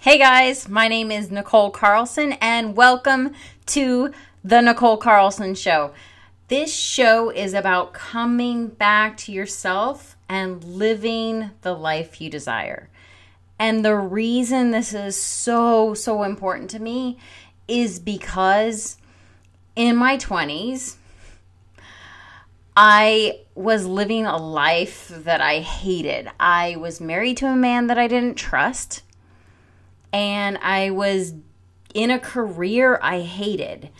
Hey guys, my name is Nicole Carlson, and welcome to The Nicole Carlson Show. This show is about coming back to yourself and living the life you desire. And the reason this is so, so important to me is because in my 20s, I was living a life that I hated. I was married to a man that I didn't trust and I was in a career I hated.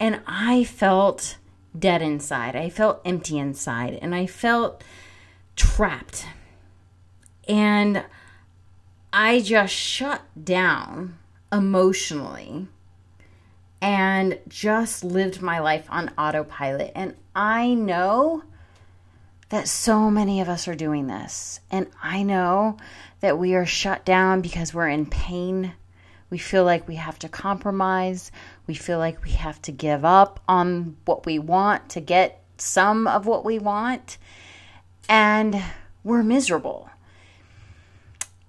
And I felt dead inside. I felt empty inside. And I felt trapped. And I just shut down emotionally and just lived my life on autopilot. And I know that so many of us are doing this. And I know that we are shut down because we're in pain. We feel like we have to compromise. We feel like we have to give up on what we want to get some of what we want. And we're miserable.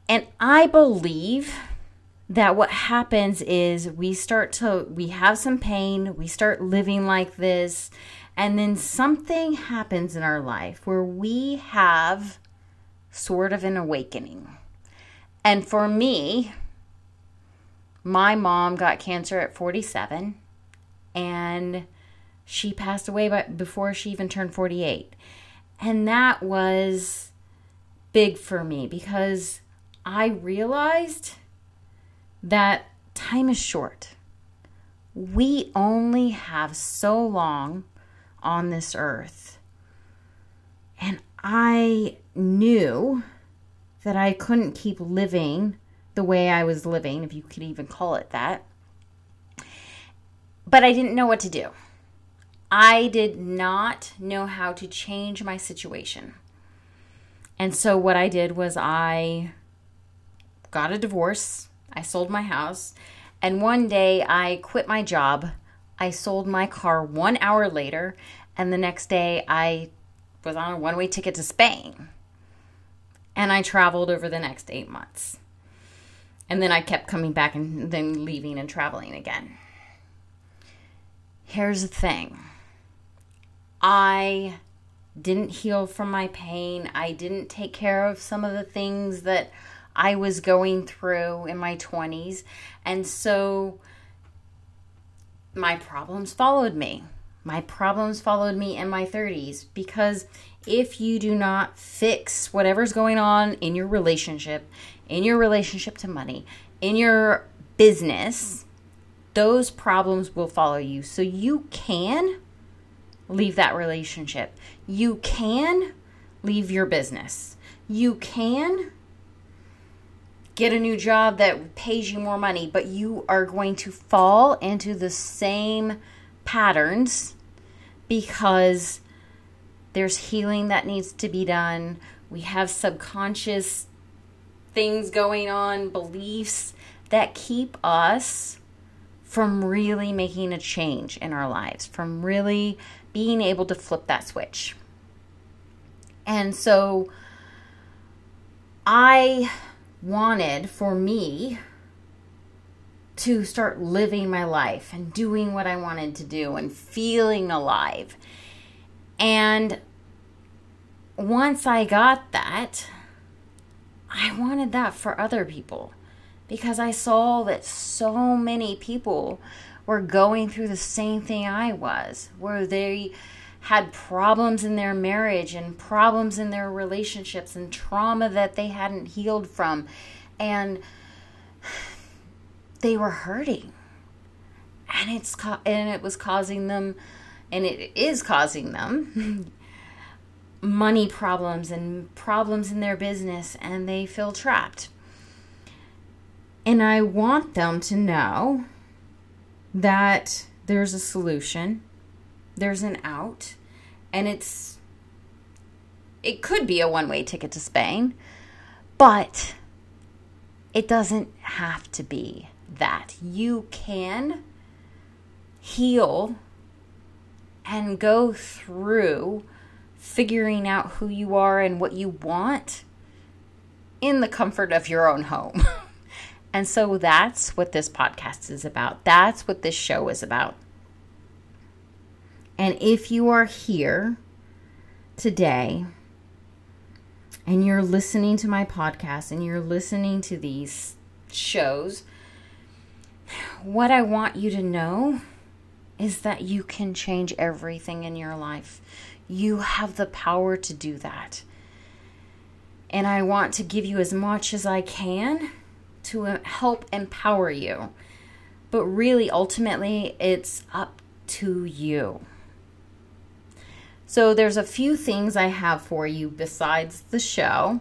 And I believe that what happens is we start to, we have some pain, we start living like this, and then something happens in our life where we have sort of an awakening. And for me, my mom got cancer at 47 and she passed away before she even turned 48. And that was big for me because I realized that time is short. We only have so long on this earth. And I knew that I couldn't keep living the way I was living, if you could even call it that. But I didn't know what to do. I did not know how to change my situation. And so what I did was I got a divorce, I sold my house, and one day I quit my job. I sold my car 1 hour later, and the next day I was on a one-way ticket to Spain and I traveled over the next eight months. And then I kept coming back and then leaving and traveling again. Here's the thing I didn't heal from my pain, I didn't take care of some of the things that I was going through in my 20s. And so my problems followed me. My problems followed me in my 30s because if you do not fix whatever's going on in your relationship, in your relationship to money, in your business, those problems will follow you. So you can leave that relationship. You can leave your business. You can get a new job that pays you more money, but you are going to fall into the same patterns because there's healing that needs to be done. We have subconscious things going on, beliefs that keep us from really making a change in our lives, from really being able to flip that switch. And so I wanted for me to start living my life and doing what I wanted to do and feeling alive. And once I got that, I wanted that for other people because I saw that so many people were going through the same thing I was, where they had problems in their marriage and problems in their relationships and trauma that they hadn't healed from. And they were hurting. And it's and it was causing them and it is causing them money problems and problems in their business and they feel trapped. And I want them to know that there's a solution, there's an out, and it's it could be a one-way ticket to Spain, but it doesn't have to be that. You can heal and go through figuring out who you are and what you want in the comfort of your own home. And so that's what this podcast is about. That's what this show is about. And if you are here today and you're listening to my podcast and you're listening to these shows, what I want you to know is that you can change everything in your life. You have the power to do that. And I want to give you as much as I can to uh, help empower you. But really, ultimately, it's up to you. So, there's a few things I have for you besides the show.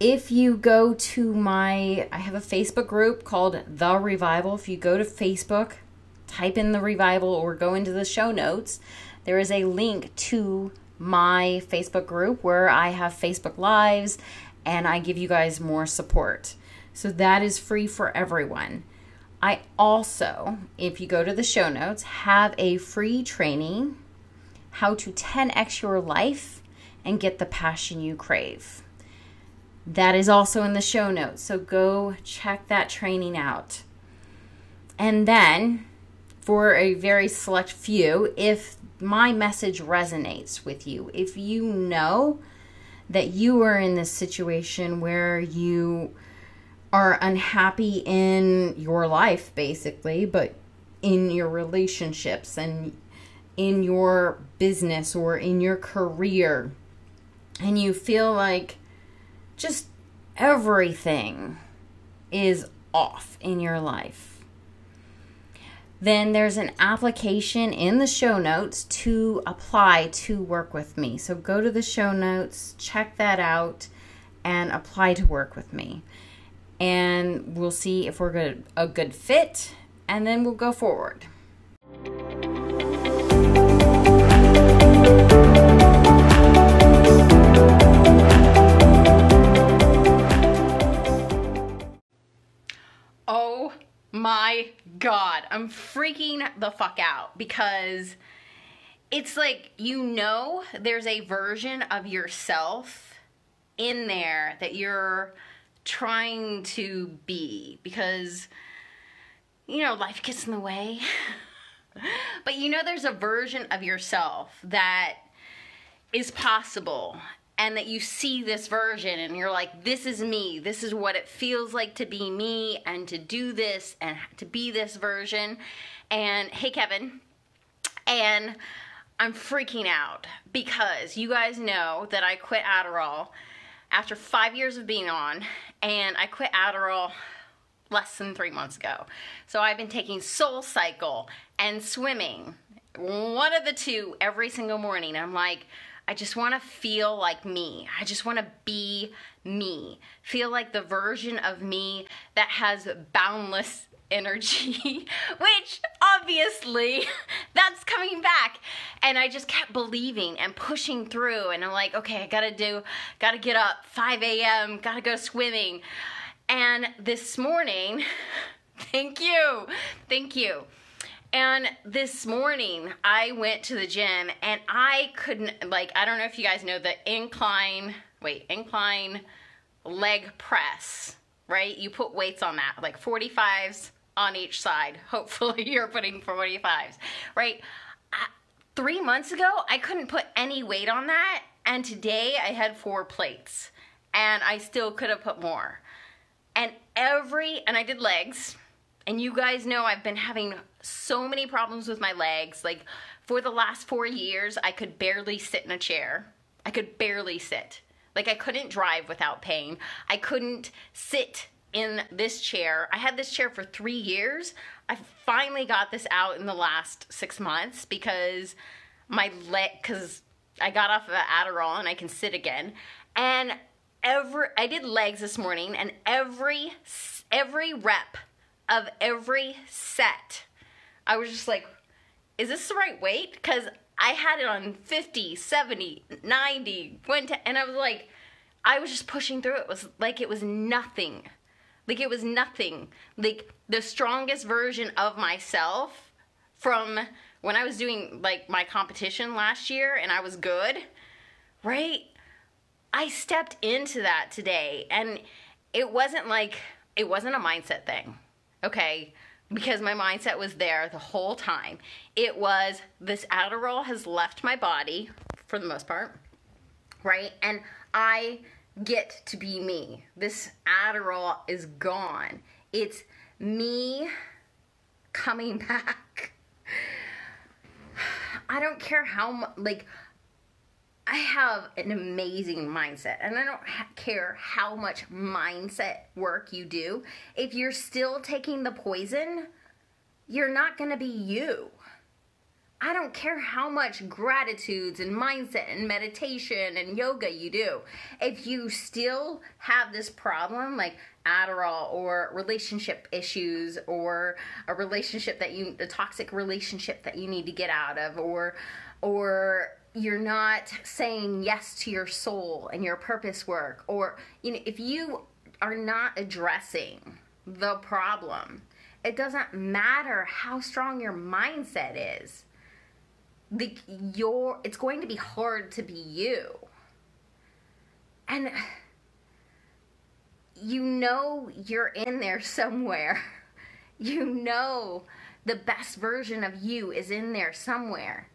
If you go to my, I have a Facebook group called The Revival. If you go to Facebook, type in The Revival or go into the show notes, there is a link to my Facebook group where I have Facebook Lives and I give you guys more support. So that is free for everyone. I also, if you go to the show notes, have a free training how to 10x your life and get the passion you crave. That is also in the show notes. So go check that training out. And then, for a very select few, if my message resonates with you, if you know that you are in this situation where you are unhappy in your life, basically, but in your relationships and in your business or in your career, and you feel like just everything is off in your life, then there's an application in the show notes to apply to work with me. So go to the show notes, check that out, and apply to work with me and we'll see if we're good, a good fit, and then we'll go forward. My god, I'm freaking the fuck out because it's like you know there's a version of yourself in there that you're trying to be because you know life gets in the way. But you know there's a version of yourself that is possible and that you see this version and you're like this is me this is what it feels like to be me and to do this and to be this version and hey kevin and i'm freaking out because you guys know that i quit adderall after five years of being on, and I quit Adderall less than three months ago. So I've been taking Soul Cycle and swimming, one of the two every single morning. I'm like, I just want to feel like me. I just want to be me. Feel like the version of me that has boundless energy, which obviously that's coming back. And I just kept believing and pushing through. And I'm like, okay, I gotta do, gotta get up 5 a.m., gotta go swimming. And this morning, thank you, thank you. And this morning, I went to the gym and I couldn't, like, I don't know if you guys know the incline, wait, incline leg press, right? You put weights on that, like 45s, on each side. Hopefully you're putting 45s, right? three months ago, I couldn't put any weight on that. And today I had four plates and I still could have put more. And every, and I did legs. And you guys know I've been having so many problems with my legs. Like for the last four years, I could barely sit in a chair. I could barely sit. Like I couldn't drive without pain. I couldn't sit in this chair. I had this chair for three years. I finally got this out in the last six months because my leg, because I got off of Adderall and I can sit again. And every, I did legs this morning and every, every rep of every set, I was just like, is this the right weight? Because I had it on 50, 70, 90, went to, and I was like, I was just pushing through. It was like it was nothing. Like it was nothing. Like the strongest version of myself from when I was doing like my competition last year and I was good, right? I stepped into that today and it wasn't like it wasn't a mindset thing. Okay? Because my mindset was there the whole time. It was this Adderall has left my body for the most part, right? And I get to be me. This Adderall is gone. It's me coming back. I don't care how like, I have an amazing mindset, and I don't care how much mindset work you do. If you're still taking the poison, you're not going to be you. I don't care how much gratitudes and mindset and meditation and yoga you do. If you still have this problem, like Adderall or relationship issues or a relationship that you, a toxic relationship that you need to get out of, or, or, you're not saying yes to your soul and your purpose work or you know if you are not addressing the problem it doesn't matter how strong your mindset is. The your it's going to be hard to be you. And you know you're in there somewhere. You know the best version of you is in there somewhere.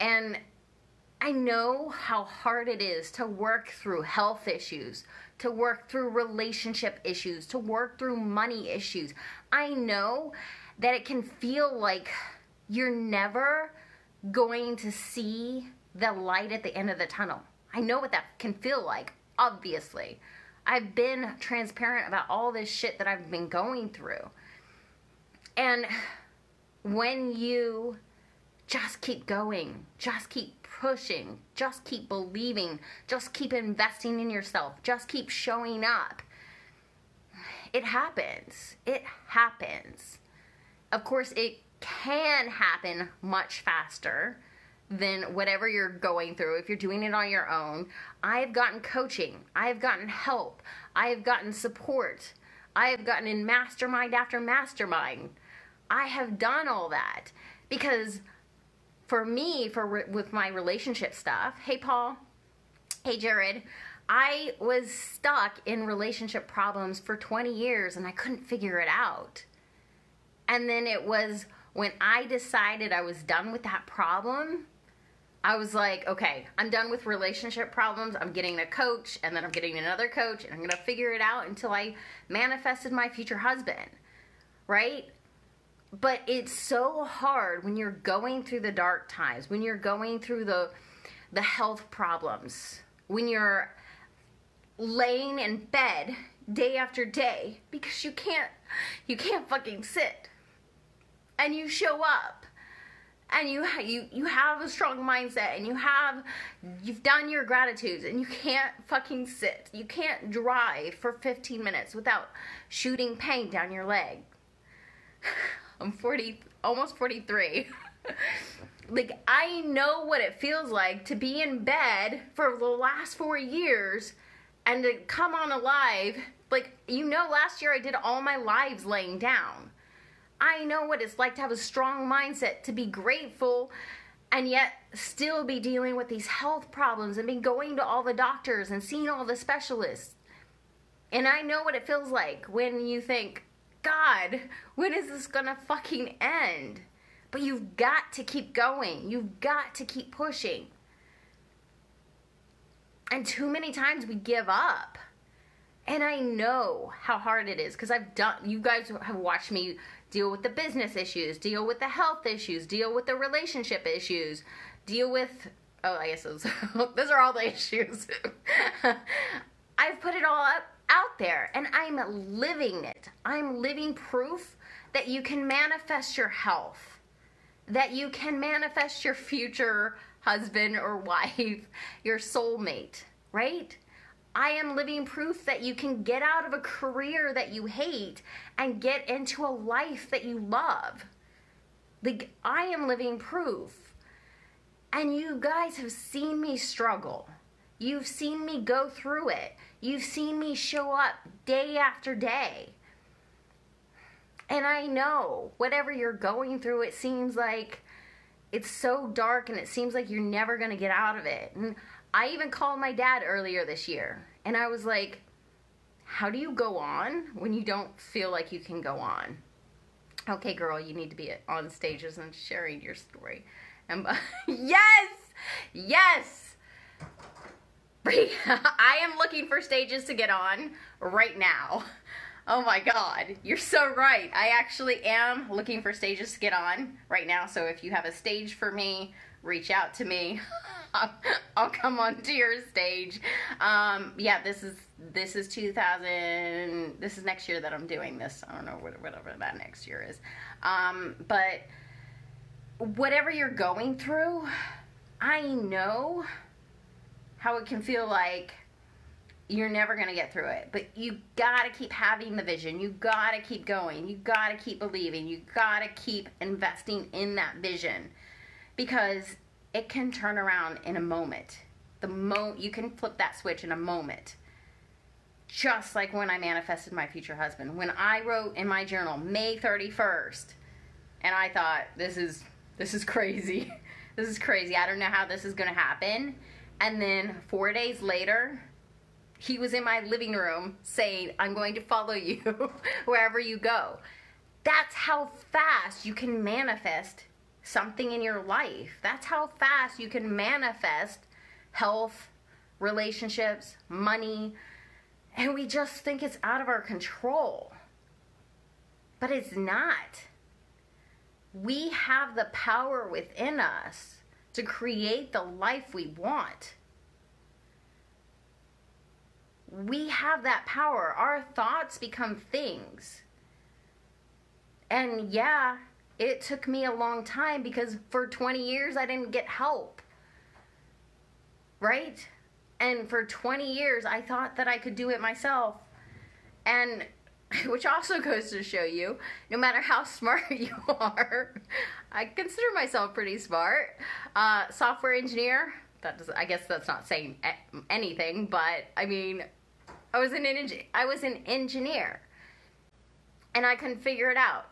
And I know how hard it is to work through health issues, to work through relationship issues, to work through money issues. I know that it can feel like you're never going to see the light at the end of the tunnel. I know what that can feel like, obviously. I've been transparent about all this shit that I've been going through. And when you just keep going, just keep pushing, just keep believing, just keep investing in yourself, just keep showing up. It happens. It happens. Of course, it can happen much faster than whatever you're going through if you're doing it on your own. I have gotten coaching, I have gotten help, I have gotten support, I have gotten in mastermind after mastermind. I have done all that because for me for with my relationship stuff hey paul hey jared i was stuck in relationship problems for 20 years and i couldn't figure it out and then it was when i decided i was done with that problem I was like, okay, I'm done with relationship problems. I'm getting a coach, and then I'm getting another coach, and I'm gonna figure it out until I manifested my future husband, right? But it's so hard when you're going through the dark times when you're going through the the health problems when you're laying in bed day after day because you can't you can't fucking sit. And you show up and you you you have a strong mindset and you have you've done your gratitudes and you can't fucking sit. You can't drive for 15 minutes without shooting pain down your leg I'm 40, almost 43. like, I know what it feels like to be in bed for the last four years and to come on alive. Like, you know, last year I did all my lives laying down. I know what it's like to have a strong mindset, to be grateful, and yet still be dealing with these health problems and be going to all the doctors and seeing all the specialists. And I know what it feels like when you think, God, when is this gonna fucking end? But you've got to keep going. You've got to keep pushing. And too many times we give up. And I know how hard it is because I've done, you guys have watched me deal with the business issues, deal with the health issues, deal with the relationship issues, deal with, oh, I guess those, those are all the issues. I've put it all up out there and I'm living it. I'm living proof that you can manifest your health, that you can manifest your future husband or wife, your soulmate, right? I am living proof that you can get out of a career that you hate and get into a life that you love. Like, I am living proof. And you guys have seen me struggle. You've seen me go through it. You've seen me show up day after day. And I know whatever you're going through, it seems like it's so dark and it seems like you're never going to get out of it. And I even called my dad earlier this year and I was like, how do you go on when you don't feel like you can go on? Okay, girl, you need to be on stages and sharing your story. And yes, yes. I am looking for stages to get on right now. Oh my god, you're so right. I actually am looking for stages to get on right now. So if you have a stage for me, reach out to me. I'll come onto your stage. Um, yeah, this is this is 2000. This is next year that I'm doing this. I don't know whatever that next year is. Um, but whatever you're going through, I know how it can feel like you're never going to get through it. But you got to keep having the vision. You got to keep going. You got to keep believing. You got to keep investing in that vision because it can turn around in a moment. The mo you can flip that switch in a moment. Just like when I manifested my future husband. When I wrote in my journal May 31st and I thought this is this is crazy. this is crazy. I don't know how this is going to happen. And then 4 days later, he was in my living room saying, I'm going to follow you wherever you go. That's how fast you can manifest something in your life. That's how fast you can manifest health, relationships, money, and we just think it's out of our control. But it's not. We have the power within us to create the life we want we have that power. Our thoughts become things. And yeah, it took me a long time because for 20 years I didn't get help. Right? And for 20 years I thought that I could do it myself. And which also goes to show you no matter how smart you are, I consider myself pretty smart. Uh, software engineer, that does, I guess that's not saying anything, but I mean, I was an engineer. I was an engineer, and I couldn't figure it out.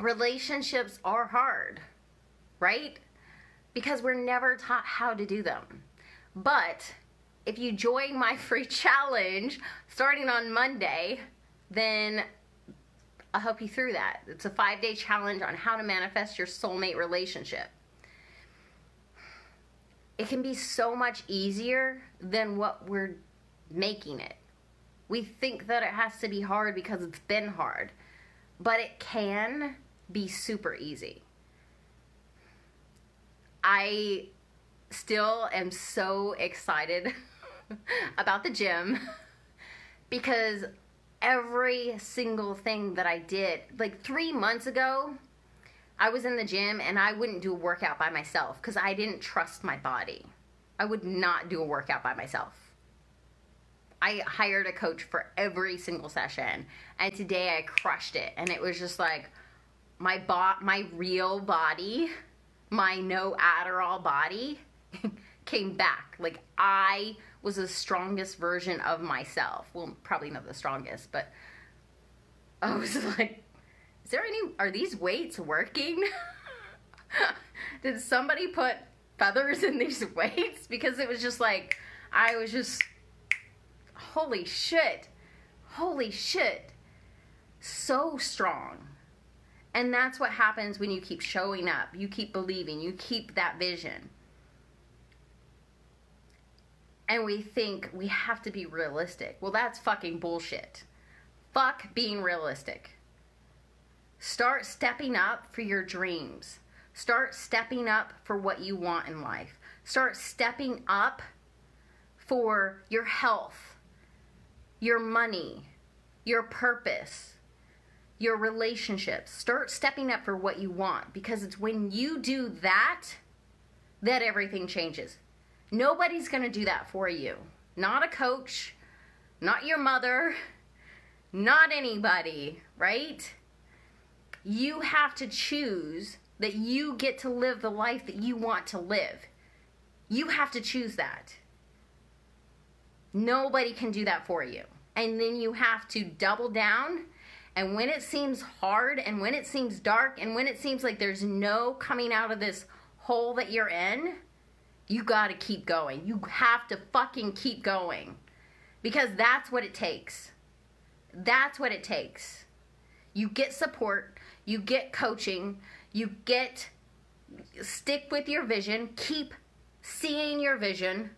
Relationships are hard, right? Because we're never taught how to do them. But if you join my free challenge starting on Monday, then I'll help you through that. It's a five day challenge on how to manifest your soulmate relationship. It can be so much easier than what we're making it. We think that it has to be hard because it's been hard, but it can be super easy. I still am so excited about the gym because every single thing that I did, like three months ago, I was in the gym and I wouldn't do a workout by myself because I didn't trust my body. I would not do a workout by myself. I hired a coach for every single session, and today I crushed it. And it was just like my bot, my real body, my no Adderall body, came back. Like I was the strongest version of myself. Well, probably not the strongest, but I was like, is there any? Are these weights working? Did somebody put feathers in these weights? Because it was just like I was just holy shit, holy shit, so strong. And that's what happens when you keep showing up, you keep believing, you keep that vision. And we think we have to be realistic. Well, that's fucking bullshit. Fuck being realistic. Start stepping up for your dreams. Start stepping up for what you want in life. Start stepping up for your health your money, your purpose, your relationships. Start stepping up for what you want because it's when you do that that everything changes. Nobody's going to do that for you. Not a coach, not your mother, not anybody, right? You have to choose that you get to live the life that you want to live. You have to choose that. Nobody can do that for you. And then you have to double down. And when it seems hard and when it seems dark and when it seems like there's no coming out of this hole that you're in, you got to keep going. You have to fucking keep going. because that's what it takes. That's what it takes. You get support, you get coaching, you get stick with your vision, keep seeing your vision.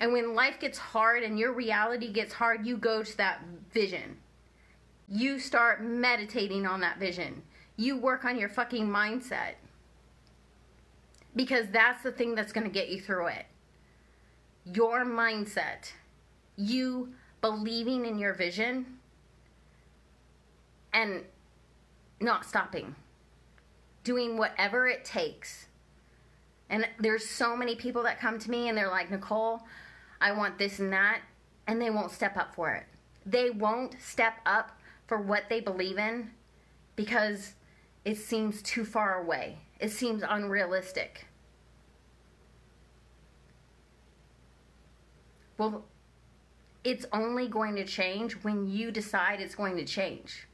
And when life gets hard and your reality gets hard, you go to that vision. You start meditating on that vision. You work on your fucking mindset. Because that's the thing that's going to get you through it. Your mindset. You believing in your vision and not stopping. Doing whatever it takes. And there's so many people that come to me and they're like, Nicole, I want this and that. And they won't step up for it. They won't step up for what they believe in because it seems too far away. It seems unrealistic. Well, it's only going to change when you decide it's going to change.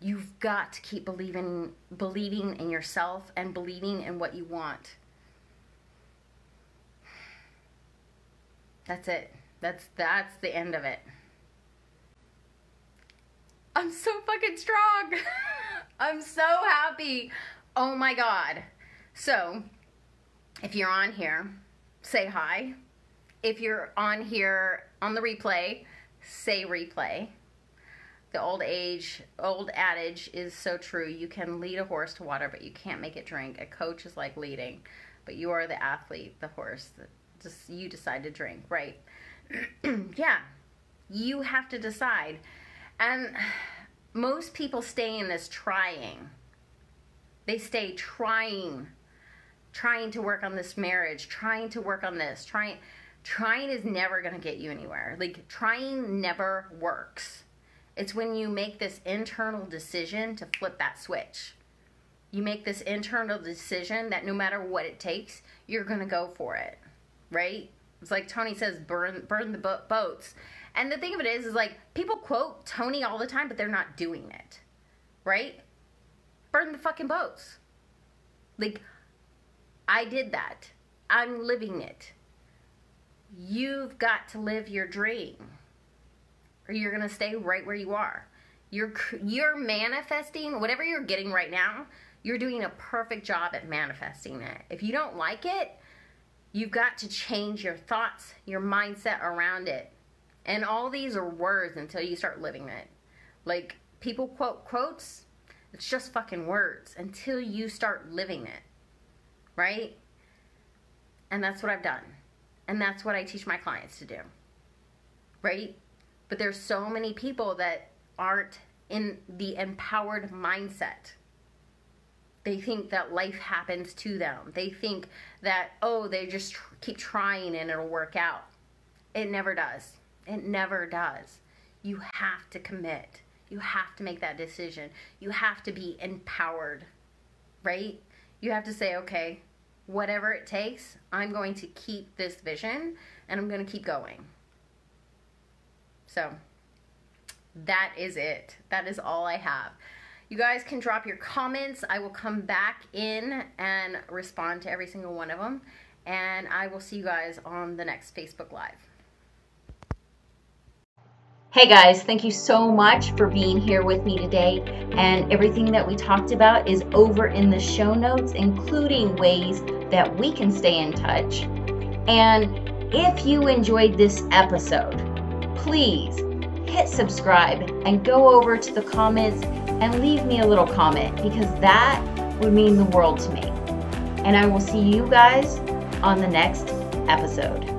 You've got to keep believing believing in yourself and believing in what you want. That's it. That's that's the end of it. I'm so fucking strong. I'm so happy. Oh my god. So, if you're on here, say hi. If you're on here on the replay, say replay. The old age, old adage is so true. You can lead a horse to water, but you can't make it drink. A coach is like leading, but you are the athlete, the horse that just you decide to drink, right? yeah. You have to decide. And most people stay in this trying. They stay trying, trying to work on this marriage, trying to work on this, trying. Trying is never going to get you anywhere. Like, trying never works. It's when you make this internal decision to flip that switch. You make this internal decision that no matter what it takes, you're going to go for it, right? It's like Tony says, burn burn the bo- boats. And the thing of it is, is like people quote Tony all the time, but they're not doing it, right? Burn the fucking boats. Like, I did that. I'm living it. You've got to live your dream, or you're gonna stay right where you are. You're you're manifesting whatever you're getting right now. You're doing a perfect job at manifesting it. If you don't like it, you've got to change your thoughts, your mindset around it and all these are words until you start living it. Like people quote quotes, it's just fucking words until you start living it. Right? And that's what I've done. And that's what I teach my clients to do. Right? But there's so many people that aren't in the empowered mindset. They think that life happens to them. They think that, oh, they just tr- keep trying and it'll work out. It never does. It never does. You have to commit. You have to make that decision. You have to be empowered, right? You have to say, okay, whatever it takes, I'm going to keep this vision and I'm going to keep going. So, that is it. That is all I have. You guys can drop your comments. I will come back in and respond to every single one of them. And I will see you guys on the next Facebook Live. Hey guys, thank you so much for being here with me today. And everything that we talked about is over in the show notes, including ways that we can stay in touch. And if you enjoyed this episode, please hit subscribe and go over to the comments and leave me a little comment because that would mean the world to me. And I will see you guys on the next episode.